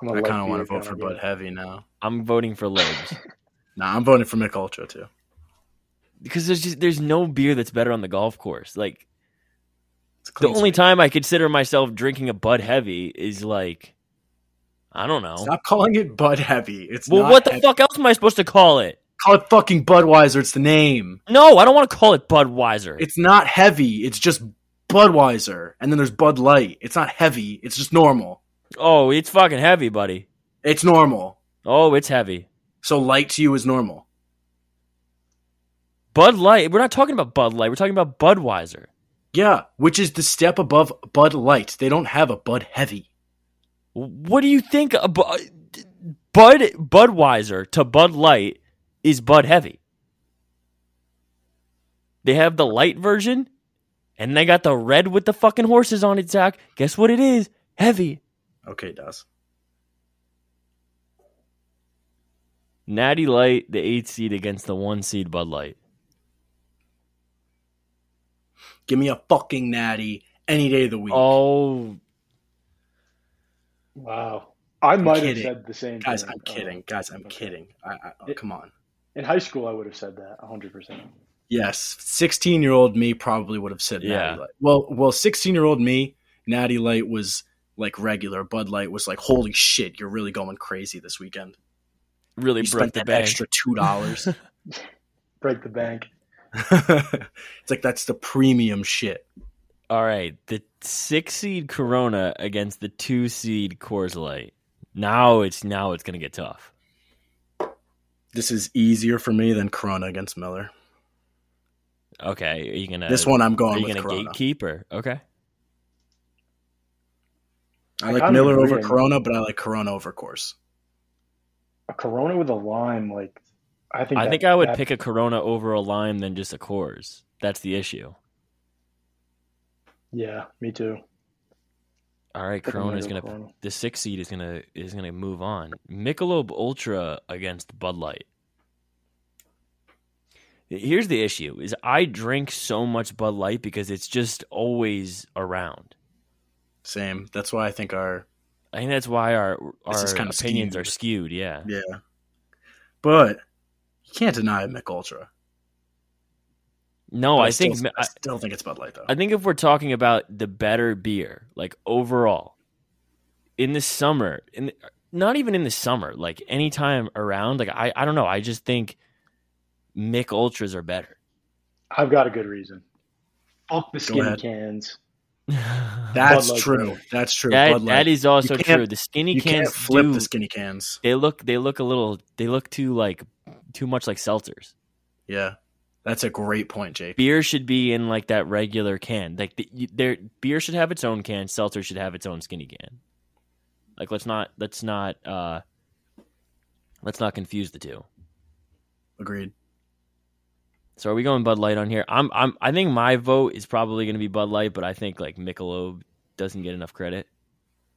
I'm a I kind of want to vote for Bud. Heavy now. I'm voting for Lobes Nah, I'm voting for Mick Ultra too. because there's just there's no beer that's better on the golf course. Like It's a the only time I consider myself drinking a Bud Heavy is like I don't know. Stop calling it Bud Heavy. It's well, what the heavy. fuck else am I supposed to call it? Call it fucking Budweiser. It's the name. No, I don't want to call it Budweiser. It's not heavy. It's just Budweiser. And then there's Bud Light. It's not heavy. It's just normal. oh, it's fucking heavy, buddy. It's normal. Oh, it's heavy. So light to you is normal. Bud Light. We're not talking about Bud Light. We're talking about Budweiser. Yeah, which is the step above Bud Light. They don't have a Bud Heavy. What do you think? a Bu- Bud Budweiser to Bud Light is Bud Heavy. They have the light version, and they got the red with the fucking horses on it. Zach, guess what it is? Heavy. Okay, does. Natty Light, the eight seed against the one seed Bud Light. Give me a fucking natty any day of the week. Oh, Wow. I might have said the same Guys, thing. I'm Uh, kidding. Guys, I'm okay. kidding. I, I, oh, It- come on. In high school, I would have said that 100%. Yes, 16 year old me probably would have said Yeah. Natty Light. Well, well, 16 year old me, Natty Light was like regular. Bud Light was like, holy shit, you're really going crazy this weekend. Really You broke spent the that bank. extra two dollars. Break the bank. it's like that's the premium shit. All right, the six seed Corona against the two seed Coors Light. Now it's now it's gonna get tough. This is easier for me than Corona against Miller. Okay, are you gonna this one I'm Are going you with gonna Corona. gatekeep or okay? I I like kinda Miller over Corona, but I like Corona over Coors. A Corona with a lime, like I think. I that- think I would that- pick a Corona over a lime than just a Coors. That's the issue. Yeah, me too. All right, I think I'm Corona is gonna Corona. the six seed is gonna is gonna move on. Michelob Ultra against Bud Light. Here's the issue: is I drink so much Bud Light because it's just always around. Same. That's why I think our I think that's why our our is kinda opinions are skewed. skewed. Yeah. yeah. But you can't deny Mick Ultra. No, But I still, think I I, still think it's Bud Light though. I think if we're talking about the better beer, like overall, in the summer, in the, not even in the summer, like anytime around, like I, I don't know, I just think Mick Ultras are better. I've got a good reason. Fuck the skinny cans. That's true. better. That's true. that that is also true. The skinny you cans can't flip do, the skinny cans. they look they look a little they look too like too much like seltzers. Yeah. That's a great point, Jake. Beer should be in like that regular can. Like the, there, beer should have its own can. Seltzer should have its own skinny can. Like let's not let's not uh let's not confuse the two. Agreed. So are we going Bud Light on here? I'm I'm I think my vote is probably going to be Bud Light, but I think like Michelob doesn't get enough credit.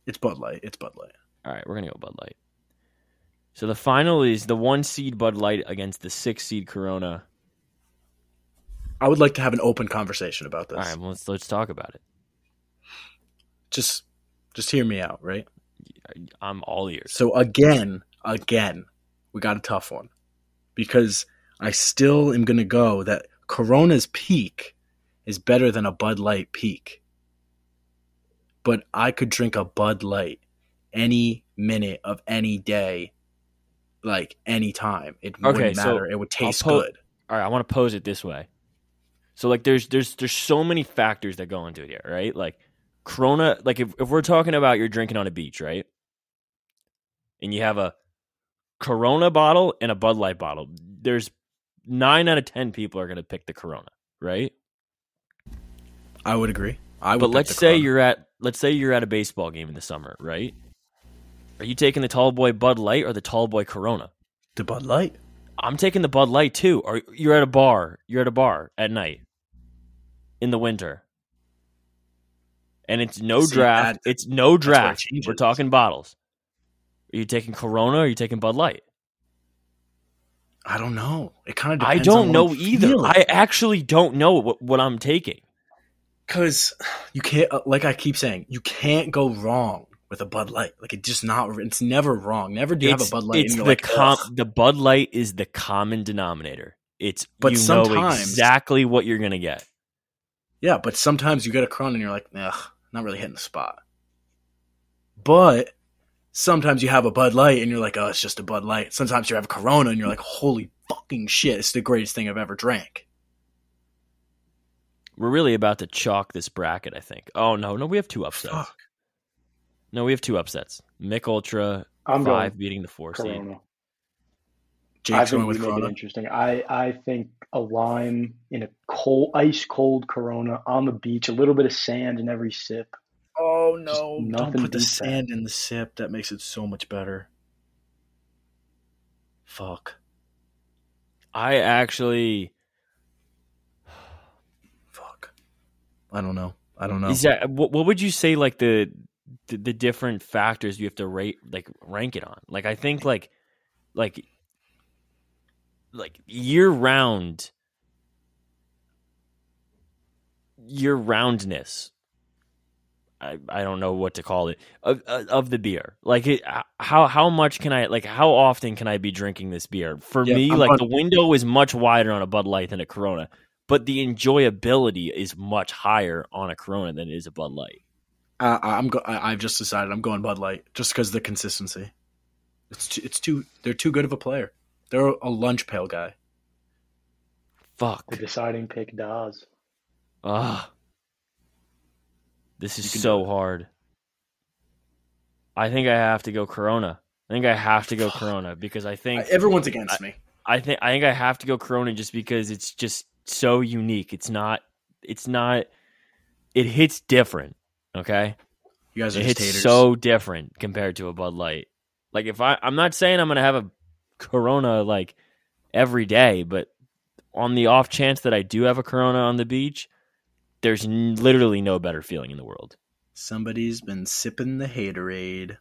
It's Bud Light. It's Bud Light. All right, we're gonna go Bud Light. So the final is the one seed Bud Light against the six seed Corona. I would like to have an open conversation about this. All right, well, let's let's talk about it. Just just hear me out, right? I'm all ears. So again, again, we got a tough one. Because I still am gonna go that Corona's peak is better than a Bud Light peak. But I could drink a Bud Light any minute of any day, like any time. It Okay, wouldn't so matter. It would taste po- good. All right, I want to pose it this way. So like there's there's there's so many factors that go into it here, right? Like Corona, like if, if we're talking about you're drinking on a beach, right? And you have a Corona bottle and a Bud Light bottle. There's nine out of ten people are gonna pick the Corona, right? I would agree. I would But let's say Corona. you're at let's say you're at a baseball game in the summer, right? Are you taking the tall boy Bud Light or the tall boy Corona? the Bud Light. I'm taking the Bud Light too. Or you're at a bar. You're at a bar at night in the winter, and it's no See, draft. that- it's no draft. We're talking bottles. Are you taking Corona or are you taking Bud Light? I don't know. It kind of I don't know either. I actually don't know what, what I'm taking. because you can't. uh, Like I keep saying, you can't go wrong with a Bud Light. Like it's just not. It's never wrong. Never do you have a Bud Light it's the like, com- "Ugh." the Bud Light is the common denominator. It's But you know sometimes- exactly what you're gonna get. yeah. But sometimes you get a Corona and you're like, ugh, not really hitting the spot. But sometimes you have a Bud Light and you're like, oh, it's just a Bud Light. Sometimes you have a Corona and you're like, holy fucking shit, it's the greatest thing I've ever drank. We're really about to chalk this bracket. I think. Oh no, no, we have two upsets. Fuck. No, we have two upsets. Mick Ultra I'm five going beating the four seed. Corona. I Jake's think going we with make it Corona. interesting. I, I think a lime in a cold, ice cold Corona on the beach, a little bit of sand in every sip. Oh Just no! Don't put the beats that. sand in the sip. That makes it so much better. Fuck. I actually Fuck. I don't know. I don't know. is that what, what would you say like the, the the different factors you have to rate like rank it on? Like I think like like like year round year roundness. I, I don't know what to call it of of the beer. Like it, how how much can I like how often can I be drinking this beer? For Yeah, me, I'm like on- the window is much wider on a Bud Light than a Corona, but the enjoyability is much higher on a Corona than it is a Bud Light. Uh, I'm. Go- I, I've just decided I'm going Bud Light just because the consistency. It's too, it's too. They're too good of a player. They're a lunch pail guy. Fuck. The deciding pick, Dawes. Ah. This is so hard. I think I have to go Corona. I think I have to go Fuck. Corona because I think Everyone's against me. I think I think I have to go Corona just because it's just so unique. It's not it's not it hits different, okay? You guys are It just hits haters. so different compared to a Bud Light. Like if I I'm not saying I'm going to have a Corona like every day, but on the off chance that I do have a Corona on the beach, there's n- literally no better feeling in the world. Somebody's been sipping the haterade. It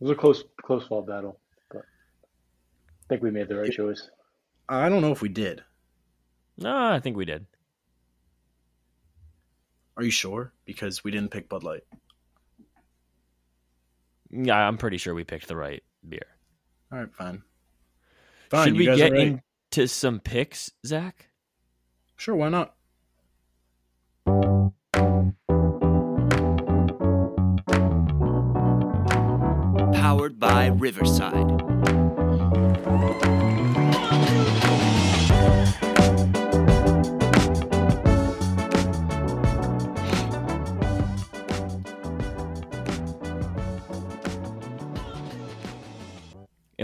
was a close, close fought battle, but I think we made the right choice. I don't know if we did. No, I think we did. Are you sure? Because we didn't pick Bud Light. Yeah, I'm pretty sure we picked the right beer. All right, fine. Fine. Should we get are right. into some picks, Zach? Sure, why not? Powered by Riverside.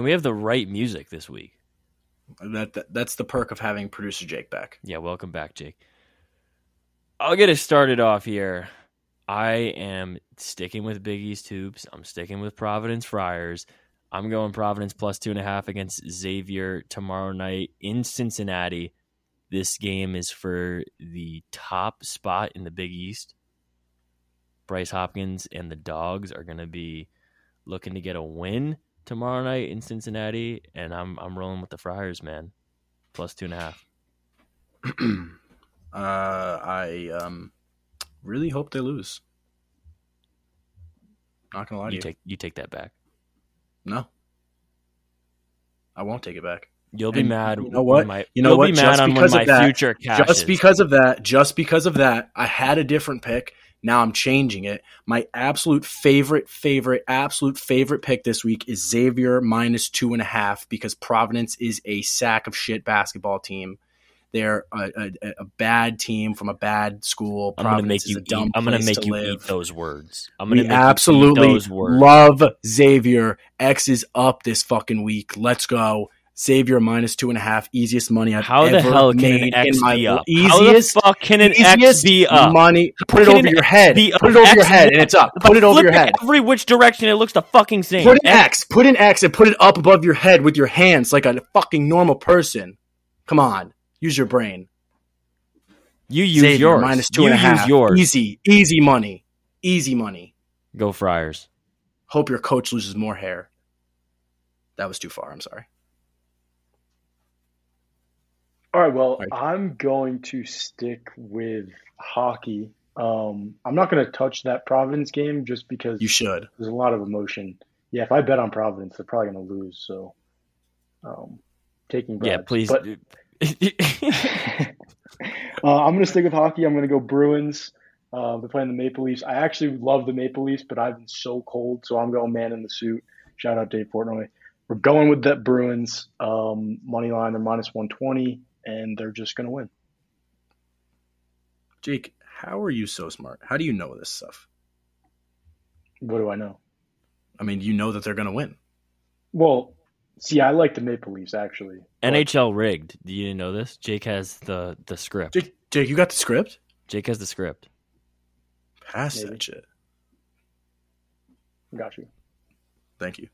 And we have the right music this week. That, that that's the perk of having producer Jake back. Yeah, welcome back, Jake. I'll get us started off here. I am sticking with Big East hoops. I'm sticking with Providence Friars. I'm going Providence plus two and a half against Xavier tomorrow night in Cincinnati. This game is for the top spot in the Big East. Bryce Hopkins and the Dogs are going to be looking to get a win tomorrow night in Cincinnati, and I'm I'm rolling with the Friars, man. Plus two and a half. uh, I um, really hope they lose. Not gonna lie to You you. take you take that back. no, I won't take it back. You'll be And mad. you know what? My, You know you'll what? be mad Just because of my that-. Just because of that, just because of that, I had a different pick. Now I'm changing it. My absolute favorite, favorite, absolute favorite pick this week is Xavier minus two and a half because Providence is a sack of shit basketball team. They're a, a, a bad team from a bad school. I'm gonna make you dumb eat. I'm gonna make to you live. eat those words. I'm you eat absolutely those words. love Xavier. X is up this fucking week. Let's go. Xavier minus two and a half. Easiest money I've How ever the hell can made an X in my be up? easiest How the fuck can an X be up? money. Put it over your head. Put it over your head, and it's up. Put it over your head. Every which direction it looks the fucking same. Put an X- X. Put an X and put it up above your head with your hands like a fucking normal person. Come on, use your brain. You use Xavier, yours. minus two you and a half. use yours. Easy, easy money. Easy money. Go Friars. Hope your coach loses more hair. That was too far. I'm sorry. All right, well, Right. I'm going to stick with hockey. Um, I'm not going to touch that Providence game just because You should. there's a lot of emotion. Yeah, if I bet on Providence, they're probably going to lose. So, um, taking Yeah, please. But uh, I'm going to stick with hockey. I'm going to go Bruins. Uh, they're playing the Maple Leafs. I actually love the Maple Leafs, but I've been so cold, so I'm going man in the suit. Shout out Dave Portnoy. We're going with the Bruins um, money line. They're minus 120, and they're just going to win. Jake, how are you so smart? How do you know this stuff? What do I know? I mean, you know that they're going to win. Well, see, I like the Maple Leafs actually. but- NHL rigged. Do you know this? Jake has the the script. Jake, Jake, you got the script? Jake has the script. Pass Maybe. that shit. Got you. Thank you.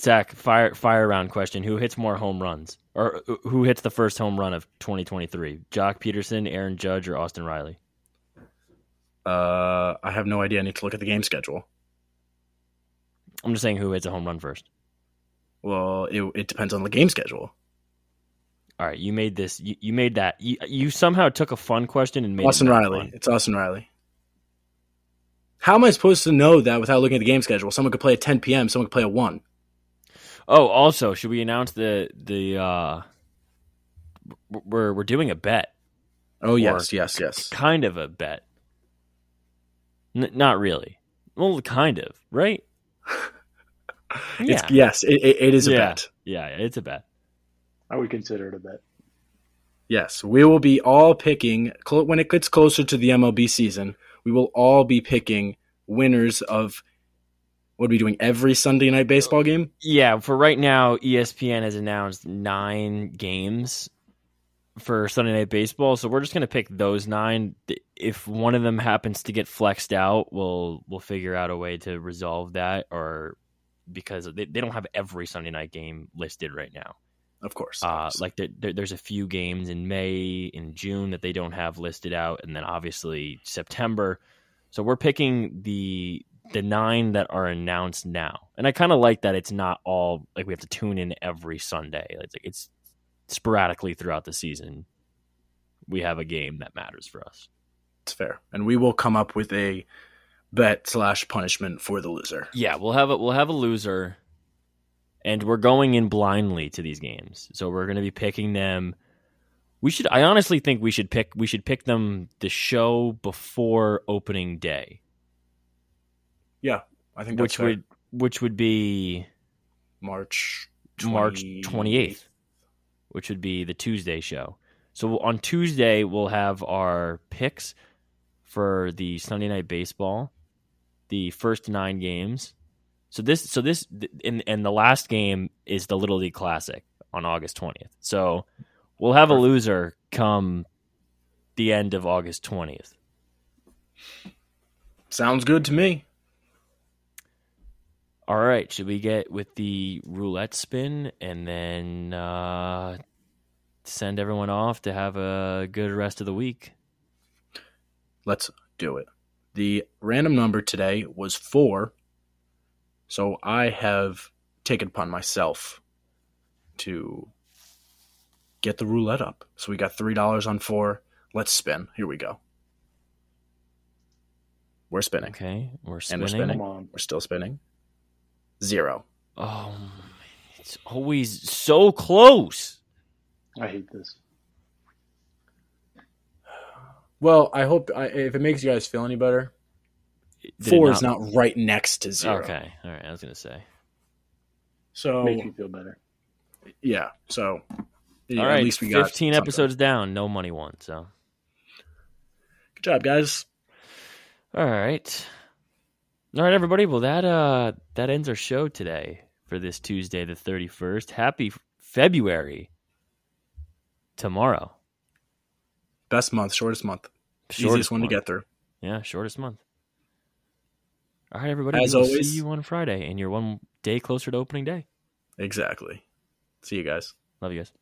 Zach, fire fire round question: Who hits more home runs, or uh, who hits the first home run of 2023? Joc Pederson, Aaron Judge, or Austin Riley? Uh, I have no idea. I need to look at the game schedule. I'm just saying who hits a home run first. Well, it, it depends on the game schedule. All right, you made this. You, you made that. You, you somehow took a fun question and made it Austin not Riley. fun. It's Austin Riley. How am I supposed to know that without looking at the game schedule? Someone could play at 10 p.m. Someone could play at 1. Oh, also, should we announce the the? uh We're we're doing a bet, Oh, yes, yes, yes. kind of a bet. N- not really. Well, kind of, right? It's, Yeah. yes, it, it, it is a Yeah. bet. Yeah, it's a bet. I would consider it a bet. Yes, we will be all picking cl- when it gets closer to the MLB season. We will all be picking winners of what are we doing every Sunday night baseball game? Yeah, for right now, ESPN has announced nine games for Sunday Night Baseball, so we're just going to pick those nine. If one of them happens to get flexed out, we'll we'll figure out a way to resolve that, or because they, they don't have every Sunday night game listed right now. Of course. Uh, like there, there, there's a few games in May, in June that they don't have listed out, and then obviously September. So we're picking the the nine that are announced now, and I kind of like that it's not all like we have to tune in every Sunday. It's like it's sporadically throughout the season. We have a game that matters for us. it's fair, and we will come up with a bet slash punishment for the loser. Yeah, we'll have a we'll have a loser, and we're going in blindly to these games. So we're going to be picking them. We should. I honestly think we should pick. We should pick them the show before opening day, I think that's which fair. would which would be March March twenty eighth, which would be the Tuesday show. So on Tuesday we'll have our picks for the Sunday night baseball, the first nine games. So this, so this, and and the last game is the Little League Classic on August twentieth. So we'll have a loser come the end of August twentieth. Sounds good to me. All right, should we get with the roulette spin and then uh, send everyone off to have a good rest of the week? Let's do it. The random number today was four, so I have taken upon myself to get the roulette up. So we got three dollars on four. Let's spin. Here we go. We're spinning. Okay, we're And spinning. we're spinning. We're still spinning. Zero. Oh, it's always so close. I hate this. Well, I hope I, if it makes you guys feel any better. Did it Four is not right next to zero. Okay, all right. I was gonna say. So Makes me feel better. yeah. So yeah, all right, at least we got fifteen something. episodes down, no money won. So, Good job, guys. all right, all right, everybody. Well, that uh, that ends our show today for this Tuesday, the thirty first. Happy February. Tomorrow, Best month, shortest month, Shortest easiest one month. to get through. Yeah, shortest month. All right, everybody. As always- see you on Friday, and you're one day closer to opening day. Exactly. See you guys. Love you guys.